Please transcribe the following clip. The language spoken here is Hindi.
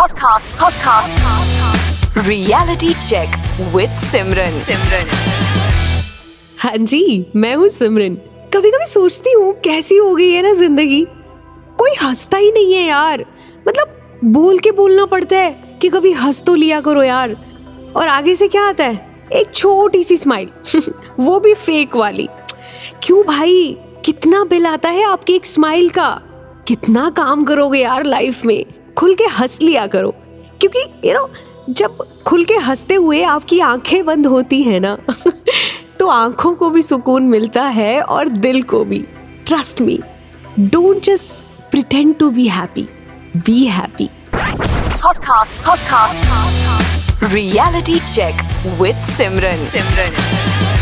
Podcast. Podcast. Reality check with Simran. Simran. हाँ जी मैं हूँ सिमरन। कभी कभी सोचती हूँ कैसी हो गई है ना ज़िंदगी? कोई हंसता ही नहीं है यार। मतलब बोल के बोलना पड़ता है कि कभी हंस तो लिया करो यार। और आगे से क्या आता है? एक छोटी सी स्माइल वो भी फेक वाली। क्यों भाई? कितना बिल आता है आपकी एक स्माइल का? कितना काम करोगे यार लाइफ में? खुल के हंस लिया करो क्योंकि यू नो जब खुल के हँसते हुए आपकी आँखें बंद होती है ना तो आँखों को भी सुकून मिलता है और दिल को भी trust me don't just pretend to be happy be happy. Reality check with Simran. Simran.